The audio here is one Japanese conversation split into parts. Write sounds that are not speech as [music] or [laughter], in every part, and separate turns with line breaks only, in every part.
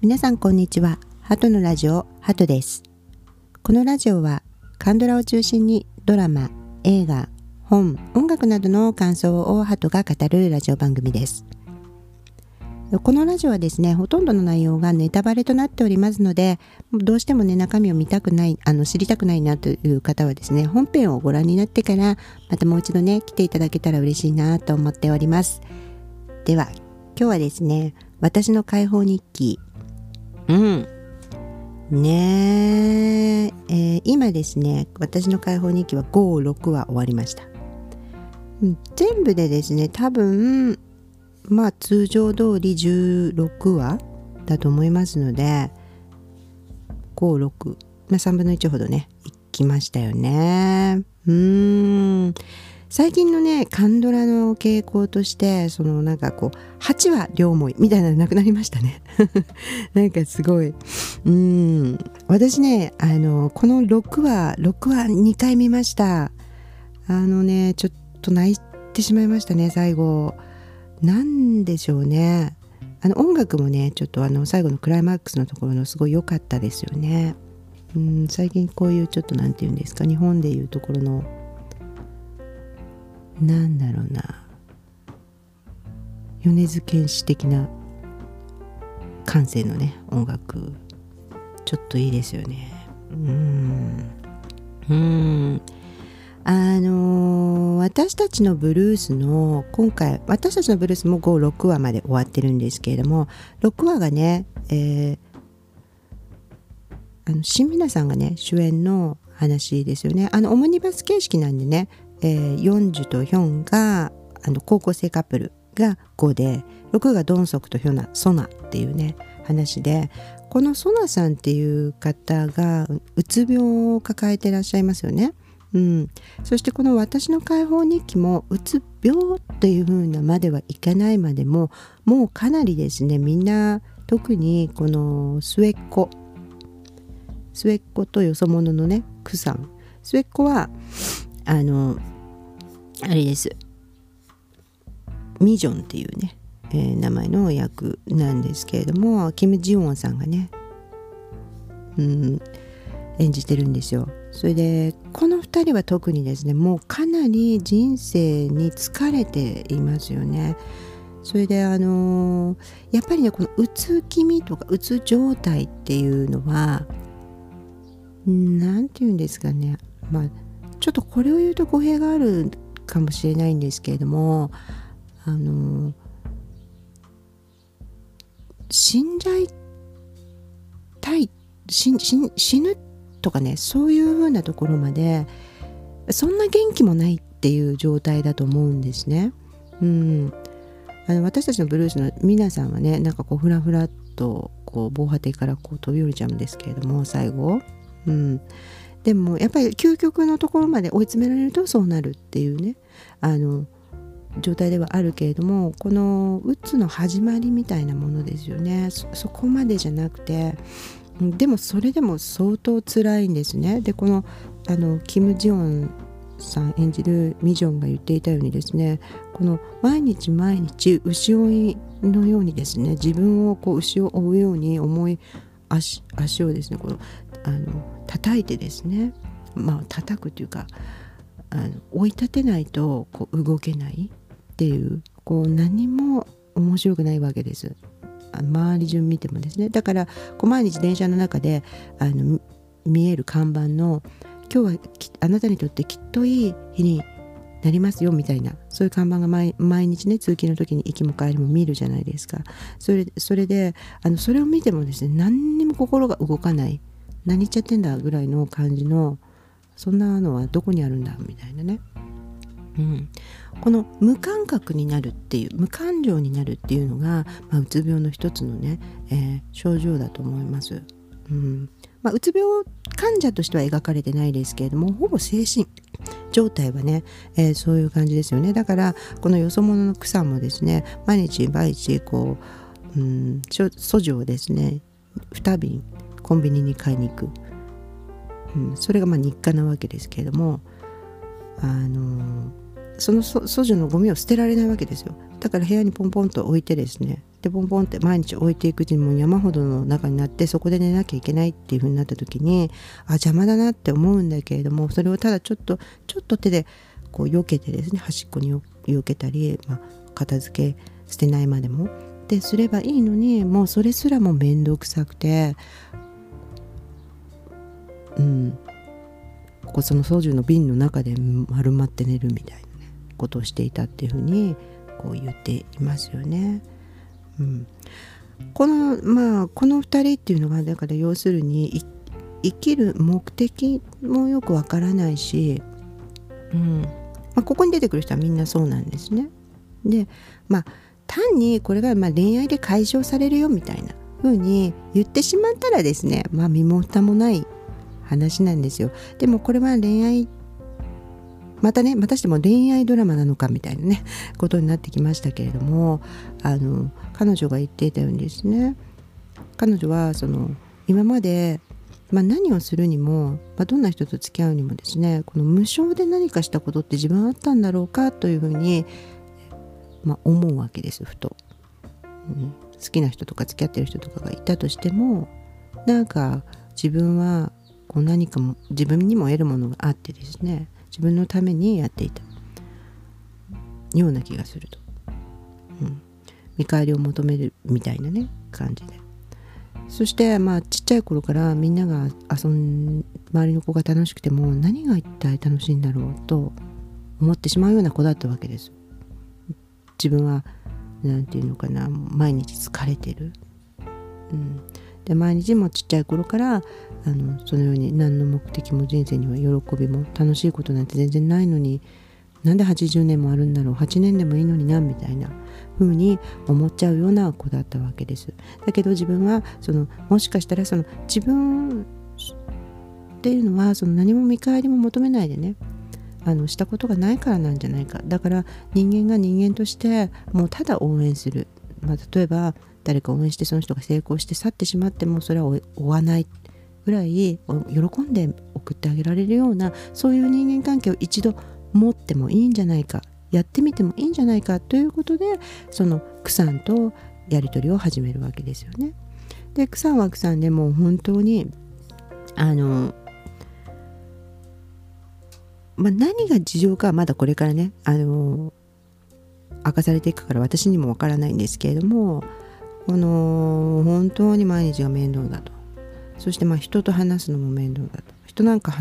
皆さんこんにちは。ハトのラジオハトです。このラジオはカンドラを中心にドラマ映画本音楽などの感想をハトが語るラジオ番組です。このラジオはですねほとんどの内容がネタバレとなっておりますのでどうしてもね中身を見たくないあの知りたくないなという方はですね本編をご覧になってからまたもう一度ね来ていただけたら嬉しいなと思っております。では今日はですね私の解放日記うん。ねえ。ー、今ですね私の解放日記は56は終わりました、全部でですね多分まあ通常通り16話だと思いますので56まあ3分の1ほどねいきましたよね。うん。最近のねカンドラの傾向としてそのなんかこう8は両思いみたいなのなくなりましたね。[laughs] なんかすごい。うん。私ねあのこの6話6話2回見ました。あのねちょっと泣いてしまいましたね最後。なんでしょうね。あの音楽もねちょっとあの最後のクライマックスのところのすごい良かったですよね。うん。最近こういうちょっと何て言うんですか日本でいうところのなんだろうな。米津玄師的な感性のね音楽。ちょっといいですよね。うん。うん。あのー、私たちのブルースの今回私たちのブルースも56話まで終わってるんですけれども6話がね、えー、あの新皆さんがね主演の話ですよね。あのオムニバス形式なんでねえー、ヨンジュとヒョンがあの高校生カップルが5で6がドンソクとヒョナソナっていうね話でこのソナさんっていう方がうつ病を抱えてらっしゃいますよね。うん、そしてこの「私の解放日記」もうつ病っていう風なまではいかないまでももうかなりですねみんな特にこの末っ子末っ子とよそ者のねクさん末っ子はあのあれです。ミジョンっていうね、えー、名前の役なんですけれどもキム・ジヨンさんがねうん演じてるんですよ。それでこの2人は特にですねもうかなり人生に疲れていますよね。それであのー、やっぱりねこのうつ気味とかうつ状態っていうのは何て言うんですかね。まあちょっとこれを言うと語弊があるかもしれないんですけれどもあの死んじゃいたい死ぬとかねそういうふうなところまでそんな元気もないっていう状態だと思うんですね。うん、あの私たちのブルースの皆さんはねなんかこうフラフラとこう防波堤からこう飛び降りちゃうんですけれども最後。うん、でもやっぱり究極のところまで追い詰められるとそうなるっていうね。あの状態ではあるけれどもこのうつの始まりみたいなものですよね。そこまでじゃなくてでもそれでも相当辛いんですね。でこのあのキム・ジヨンさん演じるミジョンが言っていたようにですねこの毎日毎日牛追いのようにですね自分をこう牛を追うように思い足足をですねこのあの叩いてですねまあ叩くというかあの追い立てないとこう動けないっていうこう何も面白くないわけです。周り順見てもですねだからこう毎日電車の中であの見える看板の「今日はあなたにとってきっといい日になりますよ」みたいな。そういう看板が毎日ね通勤の時に行きも帰りも見るじゃないですか。それそれであのそれを見てもですね何にも心が動かない。何言っちゃってんだぐらいの感じのそんなのはどこにあるんだみたいなね、うん、この無感覚になるっていう無感情になるっていうのが、まあ、うつ病の一つのね、えー、症状だと思います。うん。まあ、うつ病患者としては描かれてないですけれどもほぼ精神。状態はね、えー、そういう感じですよね。だからこのよそ者の草もですね毎日毎日こう、うん、素地をですね2瓶コンビニに買いに行く、うん、それがまあ日課なわけですけれどもあのその素地のゴミを捨てられないわけですよ。だから部屋にポンポンと置いてですね。でポンポンって毎日置いていくうちにも山ほどの中になってそこで寝なきゃいけないっていう風になった時にあ邪魔だなって思うんだけれどもそれをただちょっとちょっと手でこう避けてですね端っこに避けたり、まあ、片付け捨てないまでも。ってすればいいのにもうそれすらも面倒くさくてうん。ここその操縦の瓶の中で丸まって寝るみたいな、ことをしていたっていうふうにこう言っていますよね。うん、このまあこの2人っていうのがだから要するに生きる目的もよくわからないし、うんまあ、ここに出てくる人はみんなそうなんですね。でまあ単にこれがま恋愛で解消されるよみたいな風に言ってしまったらですねまあ身も蓋もない話なんですよでもこれは恋愛またねまたしても恋愛ドラマなのかみたいなねことになってきましたけれどもあの彼女が言っていたようにですね彼女はその今まで、まあ、何をするにも、まあ、どんな人と付き合うにもですねこの無償で何かしたことって自分あったんだろうかというふうにまあ、思うわけですふと、うん、好きな人とか付き合ってる人とかがいたとしてもなんか自分はこう何かも自分にも得るものがあってですね自分のためにやっていた。ような気がすると、うん、見返りを求めるみたいなね感じで。そしてまあちっちゃい頃からみんなが遊ん周りの子が楽しくても何が一体楽しいんだろうと思ってしまうような子だったわけです。自分は何て言うのかな毎日疲れてる、うん、で毎日もちっちゃい頃からあのそのように何の目的も人生には喜びも楽しいことなんて全然ないのになんで80年もあるんだろう8年でもいいのになみたいな風に思っちゃうような子だったわけです。だけど自分はそのもしかしたらその自分っていうのはその何も見返りも求めないでねあのしたことがないからなんじゃないか。だから人間が人間としてもうただ応援する、まあ、例えば誰か応援してその人が成功して去ってしまってもそれは追わないぐらい喜んで送ってあげられるようなそういう人間関係を一度持ってもいいんじゃないかやってみてもいいんじゃないかということでそのクさんとやり取りを始めるわけですよね。でクさんはクさんでもう本当にあのまあ、何が事情かはまだこれからね、あの明かされていくから私にもわからないんですけれどもこの本当に毎日が面倒だと。そしてまあ人と話すのも面倒だと。人なんか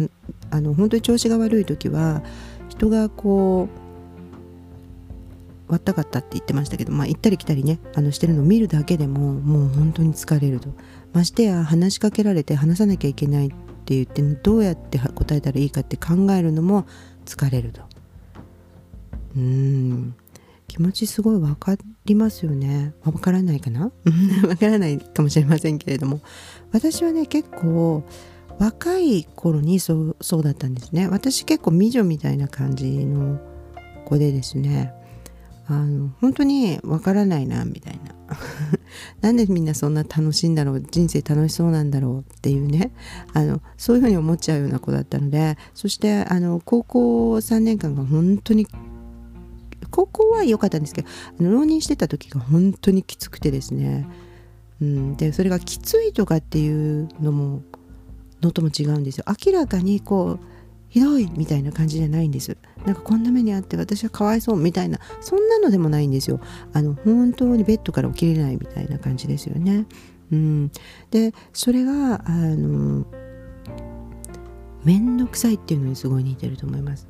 あの本当に調子が悪い時は人がこう割ったかったって言ってましたけど、まあ、行ったり来たりねあのしてるのを見るだけでももう本当に疲れると。ましてや話しかけられて話さなきゃいけないって言ってどうやって答えたらいいかって考えるのも疲れると。うん。気持ちすごい分かりますよね。分からないかな？[laughs] 分からないかもしれませんけれども。私はね結構若い頃にそうそうだったんですね。私結構美女みたいな感じの子でですね。あの本当にわからないなみたいな。[laughs] なんでみんなそんな楽しいんだろう？人生楽しそうなんだろうっていうね。あのそういうふうに思っちゃうような子だったので。そしてあの高校3年間が本当に高校は良かったんですけど浪人してた時が本当にきつくてですね、うん、でそれがきついとかっていうのものとも違うんですよ。明らかにこうひどいみたいな感じじゃないんです。なんかこんな目にあって私はかわいそうみたいなそんなのでもないんですよ。あの本当にベッドから起きれないみたいな感じですよね。うん。でそれがあの面倒くさいっていうのにすごい似てると思います。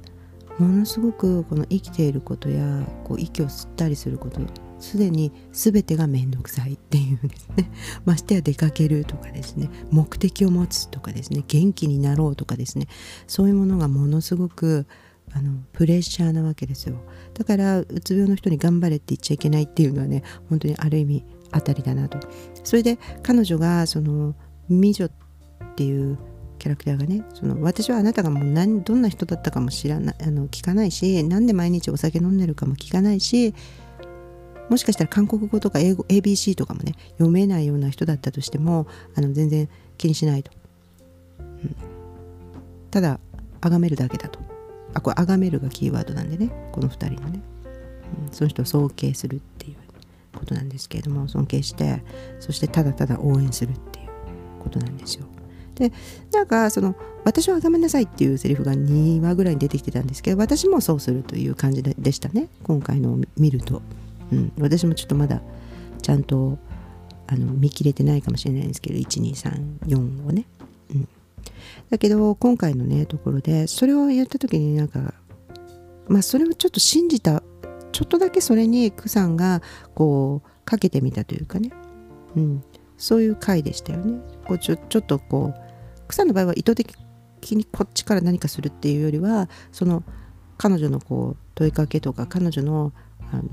ものすごくこの生きていることやこう息を吸ったりすることすでに全てが面倒くさいっていうですね。[laughs] ましてや出かけるとかですね。目的を持つとかですね。元気になろうとかですね。そういうものがものすごくあのプレッシャーなわけですよ。だからうつ病の人に頑張れって言っちゃいけないっていうのはね本当にある意味当たりだなと。それで彼女がその美女っていうキャラクターがねその私はあなたがもう何どんな人だったかも知らないあの聞かないし何で毎日お酒飲んでるかも聞かないしもしかしたら韓国語とか英語 ABC とかもね読めないような人だったとしてもあの全然気にしないと、うん、ただ崇めるだけだと。あこれ崇めるがキーワードなんでねこの2人のね。うん、その人を尊敬するっていうことなんですけれども尊敬してそしてただただ応援するっていうことなんですよ。でなんかその「私は崇めんなさい」っていうセリフが2話ぐらいに出てきてたんですけど私もそうするという感じでしたね。今回のを見ると、うん、私もちょっとまだちゃんとあの見切れてないかもしれないんですけど1234をね、うん、だけど今回のねところでそれを言った時になんかまあそれをちょっと信じたちょっとだけそれにクさんがこうかけてみたというかね、うん、そういう回でしたよね。こうちょちょっとこう草の場合は意図的にこっちから何かするっていうよりはその彼女のこう問いかけとか彼女のあの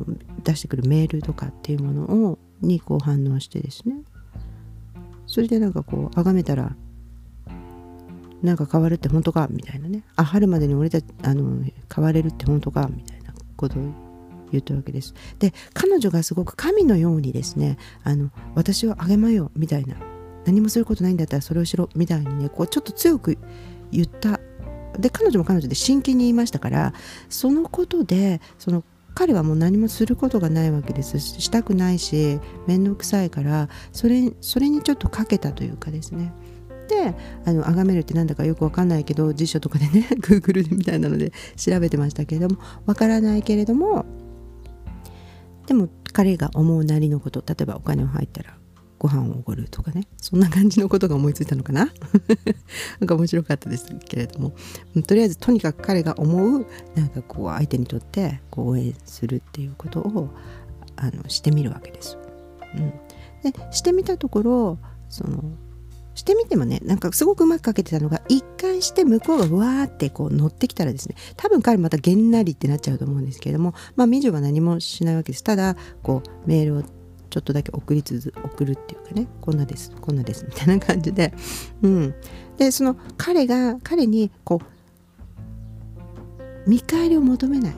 出してくるメールとかっていうものをにこう反応してですね。それでなんかこう崇めたらなんか変わるって本当かみたいなね。あ春までに俺たちあの変われるって本当かみたいなことを言ったわけです。で彼女がすごく神のようにですねあの私を励まよみたいな何もすることないんだったらそれをしろみたいにねこうちょっと強く言った。で彼女も彼女で真剣に言いましたからそのことでその彼はもう何もすることがないわけです。したくないし面倒くさいからそれそれにちょっとかけたというかですね。であの崇めるってなんだかよくわかんないけど辞書とかでね [laughs] Google みたいなので調べてましたけれどもわからないけれどもでも彼が思うなりのこと例えばお金を入ったらご飯をおごるとかね。そんな感じのことが思いついたのかな。[laughs] なんか面白かったですけれども。とりあえずとにかく彼が思うなんかこう相手にとってこう応援するっていうことをあのしてみるわけです。うん、でしてみたところそのしてみてもねなんかすごくうまくかけてたのが一貫して向こうがわーってこう乗ってきたらですね多分彼またげんなりってなっちゃうと思うんですけれどもまあ美女は何もしないわけです。ただこうメールをちょっとだけ送りつつ送るっていうかねこんなですこんなですみたいな感じで。[laughs] うん。でその彼が彼にこう見返りを求めない。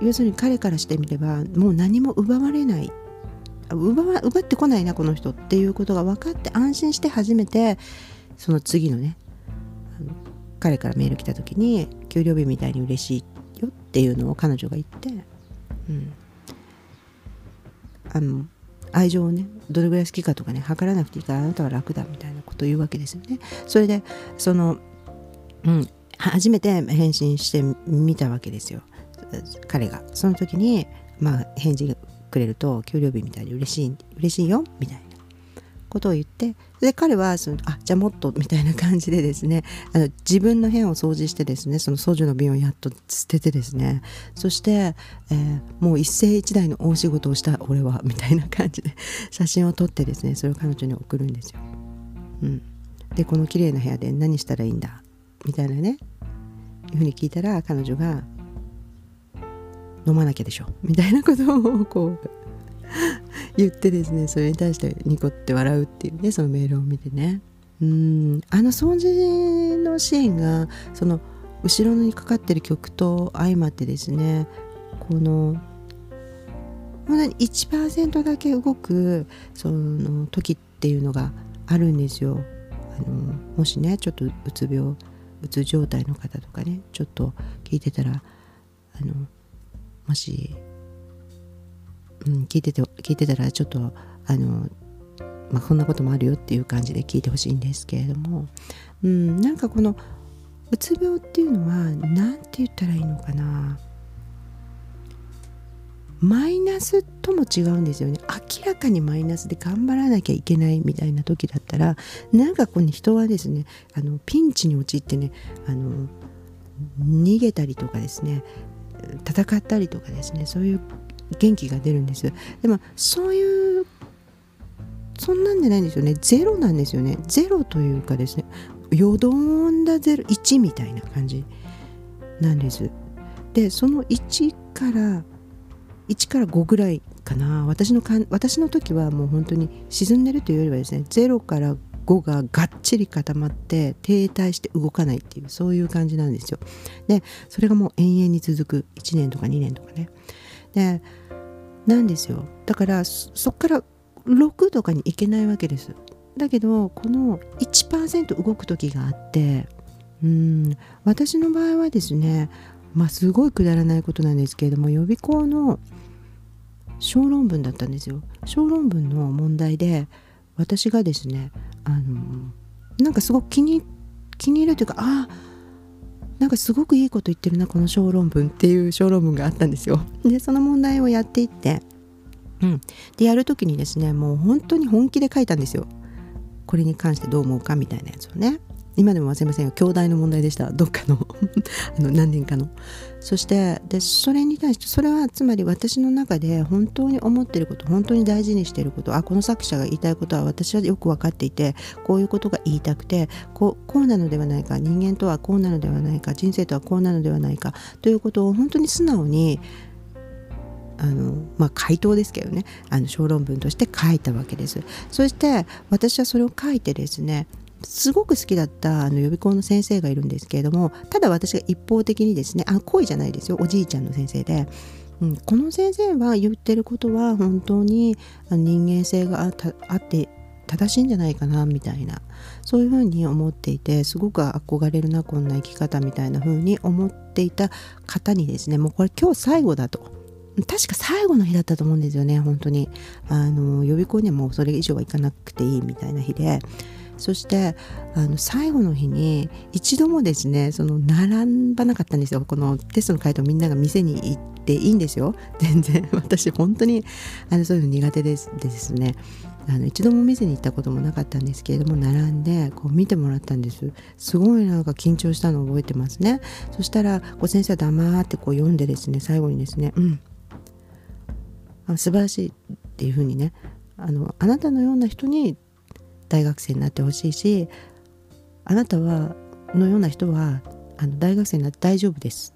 要するに彼からしてみればもう何も奪われない。奪わ奪ってこないなこの人っていうことが分かって安心して初めてその次のね彼からメール来た時に給料日みたいに嬉しいよっていうのを彼女が言って、うん、あの愛情をねどれぐらい好きかとかね測らなくていいからあなたは楽だみたいなことを言うわけですよね。それでその、うん、初めて返信してみたわけですよ彼が。その時にまあ返事くれると給料日みたいに嬉しい嬉しいよみたいなことを言ってで彼はそのあじゃあもっとみたいな感じでですねあの自分の部屋を掃除してですねその掃除の瓶をやっと捨ててですねそして、えー、もう一世一代の大仕事をした俺はみたいな感じで写真を撮ってですねそれを彼女に送るんですよ。うん、でこの綺麗な部屋で何したらいいんだ？みたいなねいうふうに聞いたら彼女が飲まなきゃでしょ。みたいなことをこう言ってですねそれに対してニコって笑うっていうねそのメールを見てねうんあの掃除のシーンがその後ろにかかってる曲と相まってですねこの1%だけ動くその時っていうのがあるんですよ。あのもしねちょっとうつ病うつ状態の方とかねちょっと聞いてたらあのもしうん、聞いてて聞いてたらちょっとあの、まあ、こんなこともあるよっていう感じで聞いてほしいんですけれども、うん、なんかこのうつ病っていうのは何て言ったらいいのかな。マイナスとも違うんですよね。明らかにマイナスで頑張らなきゃいけないみたいな時だったらなんかこの人はですねあのピンチに陥ってねあの逃げたりとかですね戦ったりとかですねそういう元気が出るんです。でもそういうそんなんじゃないんですよね。ゼロなんですよね。ゼロというかですねよどんだゼロ1みたいな感じなんです。でその1から1から5ぐらいかな。私のか私の時はもう本当に沈んでるというよりはですね0から5ががっちり固まって停滞して動かないっていうそういう感じなんですよ。でそれがもう延々に続く。1年とか2年とかね。でなんですよ。だからそっから6とかに行けないわけです。だけどこの1%動く時があってうん。私の場合はですねまあすごいくだらないことなんですけれども予備校の小論文だったんですよ。小論文の問題で私がですねあのなんかすごく気に気に入るというかああなんかすごくいいこと言ってるなこの小論文っていう小論文があったんですよ。でその問題をやっていってうん。でやる時にですねもう本当に本気で書いたんですよ。これに関してどう思うかみたいなやつをね。今でも忘れませんよ。兄弟の問題でした。どっかの。[laughs] あの何年かの。そしてでそれに対してそれはつまり私の中で本当に思ってること本当に大事にしていることあこの作者が言いたいことは私はよく分かっていてこういうことが言いたくてこうこうなのではないか人間とはこうなのではないか人生とはこうなのではないかということを本当に素直にあのまあ、回答ですけどね。あの小論文として書いたわけです。そして私はそれを書いてですねすごく好きだったあの予備校の先生がいるんですけれどもただ私が一方的にですねあ恋じゃないですよおじいちゃんの先生で、うん、この先生は言ってることは本当に人間性があって正しいんじゃないかなみたいなそういうふうに思っていてすごく憧れるなこんな生き方みたいなふうに思っていた方にですねもうこれ今日最後だと。確か最後の日だったと思うんですよね本当に。あの予備校にはもうそれ以上は行かなくていいみたいな日で。そしてあの最後の日に一度もですねその並ばなかったんですよ。このテストの回答みんなが店に行っていいんですよ。[laughs] 全然私本当にあのそういうの苦手ですでですね。あの一度も店に行ったこともなかったんですけれども並んでこう見てもらったんです。すごいなんか緊張したのを覚えてますね。そしたらこう先生は黙ってこう読んでですね最後にですねうん。あ素晴らしいっていうふうにねあのあなたのような人に大学生になってほしいしあなたはのような人はあの大学生になって大丈夫です。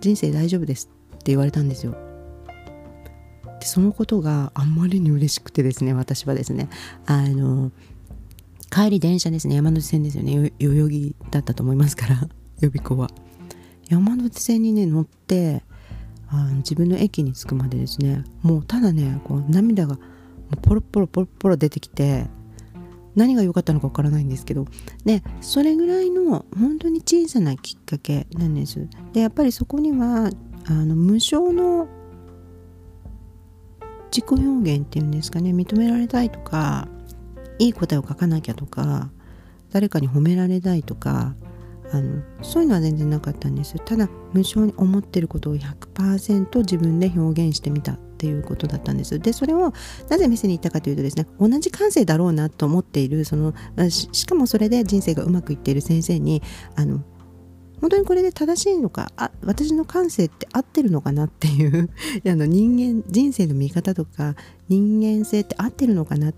人生大丈夫ですって言われたんですよ。でそのことがあんまりに嬉しくてですね私はですねあの帰り電車ですね山手線ですよね代々木だったと思いますから [laughs] 予備校は。山手線にね乗ってあの自分の駅に着くまでですねもうただねこう涙がポロポロポロポロ出てきて何が良かったのかわからないんですけどでそれぐらいの本当に小さなきっかけなんです。でやっぱりそこにはあの無償の自己表現っていうんですかね認められたいとかいい答えを書かなきゃとか誰かに褒められたいとかあのそういうのは全然なかったんです。ただ無償に思ってることを100%自分で表現してみた。ていうことだったんですでそれをなぜ店に行ったかというとですね同じ感性だろうなと思っているそのしかもそれで人生がうまくいっている先生にあの本当にこれで正しいのかあ私の感性って合ってるのかなっていう [laughs] あの人間人生の見方とか人間性って合ってるのかな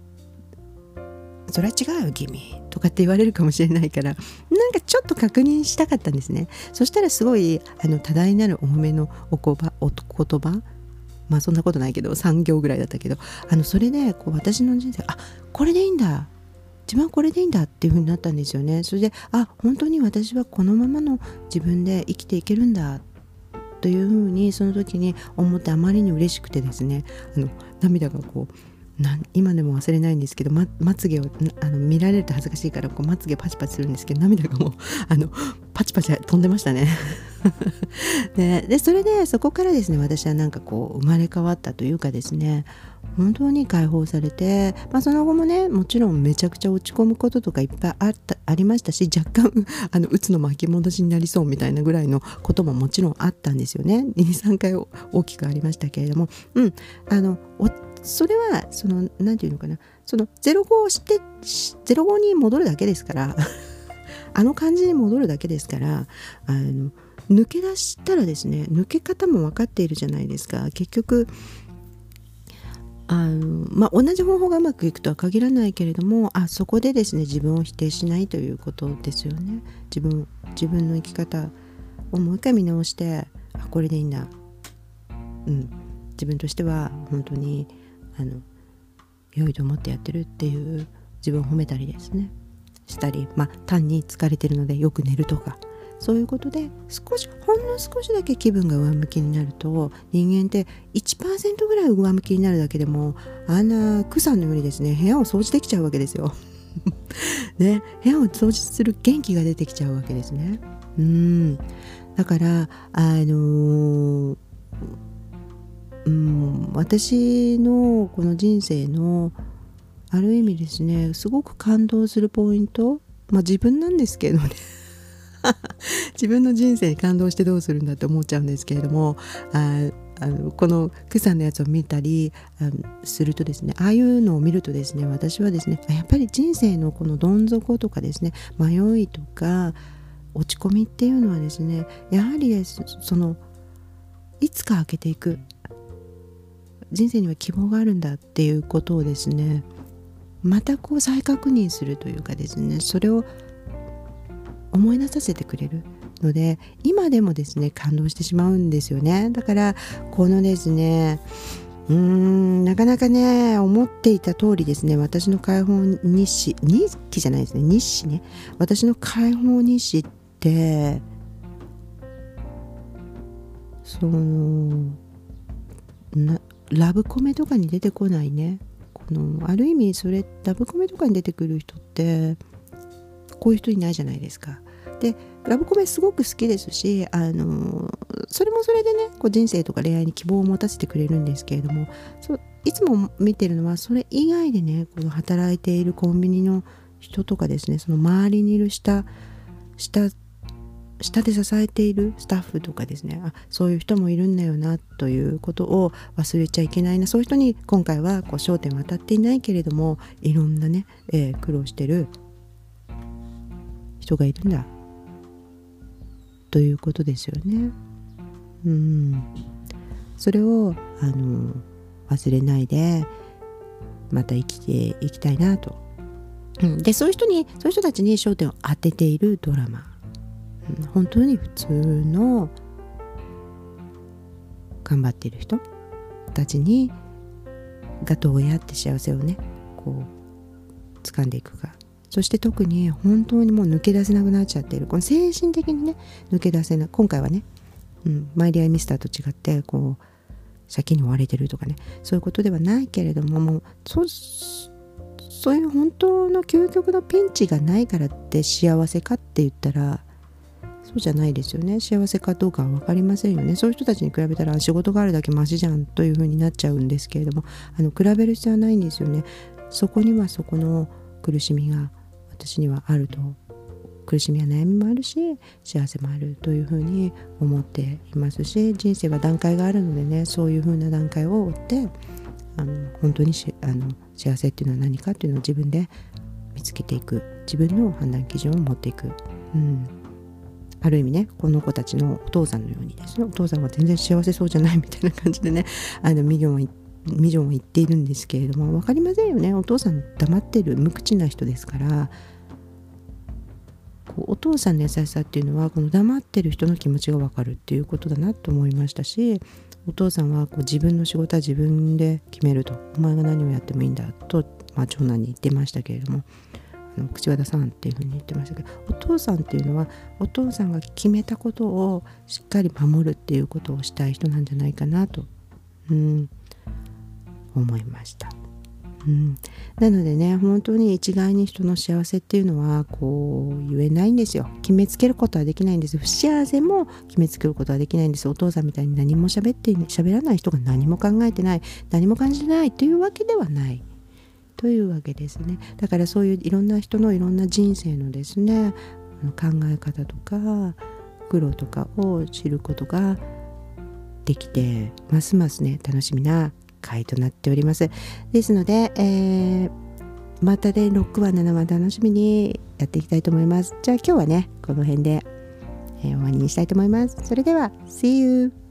それは違うよ君とかって言われるかもしれないからなんかちょっと確認したかったんですね。そしたらすごいあの多大なるお褒めのお言葉お言葉まあそんなことないけど3行ぐらいだったけどあのそれでこう私の人生あこれでいいんだ自分はこれでいいんだっていう風になったんですよね。それであ本当に私はこのままの自分で生きていけるんだというふうにその時に思ってあまりに嬉しくてですねあの涙がこう今でも忘れないんですけど、ま、まつげをあの見られると恥ずかしいからこうまつげパチパチするんですけど涙がもうあのパチパチ飛んでましたね。[laughs] ででそれでそこからですね私はなんかこう生まれ変わったというかですね本当に解放されて、まあ、その後もねもちろんめちゃくちゃ落ち込むこととかいっぱいあったありましたし若干 [laughs] あのうつの巻き戻しになりそうみたいなぐらいのことももちろんあったんですよね。23回大きくありましたけれども。うん。あのそれはその何て言うのかな。その05して05に戻るだけですから [laughs] あの感じに戻るだけですからあの抜け出したらですね抜け方も分かっているじゃないですか。結局あのまあ、同じ方法がうまくいくとは限らないけれどもあそこでですね自分を否定しないということですよね。自分自分の生き方をもう一回見直してあこれでいいんだ。うん。自分としては本当にあの良いと思ってやってるっていう自分を褒めたりですね。したりまあ単に疲れてるのでよく寝るとか。そういうことで少しほんの少しだけ気分が上向きになると人間って1%ぐらい上向きになるだけでもあんな草のようにですね部屋を掃除できちゃうわけですよ。[laughs] ね部屋を掃除する元気が出てきちゃうわけですね。うんだからあのーうん私のこの人生のある意味ですねすごく感動するポイントまあ自分なんですけどね [laughs] 自分の人生に感動してどうするんだって思っちゃうんですけれどもああのこのクさんのやつを見たりするとですねああいうのを見るとですね私はですねやっぱり人生のこのどん底とかですね迷いとか落ち込みっていうのはですねやはりそのいつか開けていく人生には希望があるんだっていうことをですねまたこう再確認するというかですねそれを思い出させてくれるので今でもですね感動してしまうんですよねだからこのですねうーんなかなかね思っていた通りですね私の解放日誌日記じゃないですね日誌ね私の解放日誌ってそのなラブコメとかに出てこないねこのある意味それラブコメとかに出てくる人ってこういう人いないじゃないですか。でラブコメすごく好きですしあのそれもそれでねこう人生とか恋愛に希望を持たせてくれるんですけれどもそいつも見てるのはそれ以外でねこの働いているコンビニの人とかですねその周りにいる下下下で支えているスタッフとかですねあそういう人もいるんだよなということを忘れちゃいけないなそういう人に今回はこう焦点は当たっていないけれどもいろんなね、えー、苦労してる人がいるんだ。ということですよね。うん。それをあの忘れないでまた生きていきたいなと。うん、でそういう人にそういう人たちに焦点を当てているドラマ。本当に普通の頑張っている人たちにがどうやって幸せをねこう掴んでいくか。そして特に本当にもう抜け出せなくなっちゃっている。この精神的にね抜け出せない今回はね、うん、マイリアミスターと違ってこう借金に追われてるとかね。そういうことではないけれどももうそそういう本当の究極のピンチがないからって幸せかって言ったらそうじゃないですよね。幸せかどうかは分かりませんよね。そういう人たちに比べたら仕事があるだけマシじゃんというふうになっちゃうんですけれどもあの比べる必要はないんですよね。そこにはそこの苦しみが私にはあると。苦しみや悩みもあるし幸せもあるというふうに思っていますし人生は段階があるのでねそういうふうな段階を追ってあの本当にあの幸せっていうのは何かっていうのを自分で見つけていく。自分の判断基準を持っていく、うん、ある意味ねこの子たちのお父さんのようにですねお父さんは全然幸せそうじゃないみたいな感じでねあのミリオンはミジョンは言っているんですけれども分かりませんよね。お父さん黙ってる。無口な人ですから。こうお父さんの優しさっていうのはこの黙ってる人の気持ちが分かるっていうことだなと思いましたしお父さんはこう自分の仕事は自分で決めると。お前が何をやってもいいんだと、まあ、長男に言ってましたけれどもの口和田さんっていうふうに言ってましたけどお父さんっていうのはお父さんが決めたことをしっかり守るっていうことをしたい人なんじゃないかなと、うん、思いました。うん、なのでね本当に一概に人の幸せっていうのはこう言えないんですよ。決めつけることはできないんです。不幸せも決めつけることはできないんです。お父さんみたいに何も喋って喋らない人が何も考えてない何も感じてないというわけではない。というわけですね。だからそういういろんな人のいろんな人生のですね考え方とか苦労とかを知ることができてますますね楽しみな回となっております。ですので、えー、またね6話7話楽しみにやっていきたいと思います。じゃあ今日はねこの辺で、えー、終わりにしたいと思います。それでは See you!